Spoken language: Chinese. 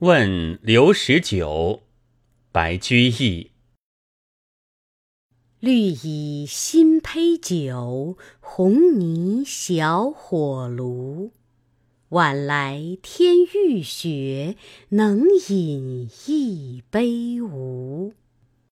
问刘十九白居易。绿蚁新醅酒红泥小火炉。晚来天欲雪能饮一杯无？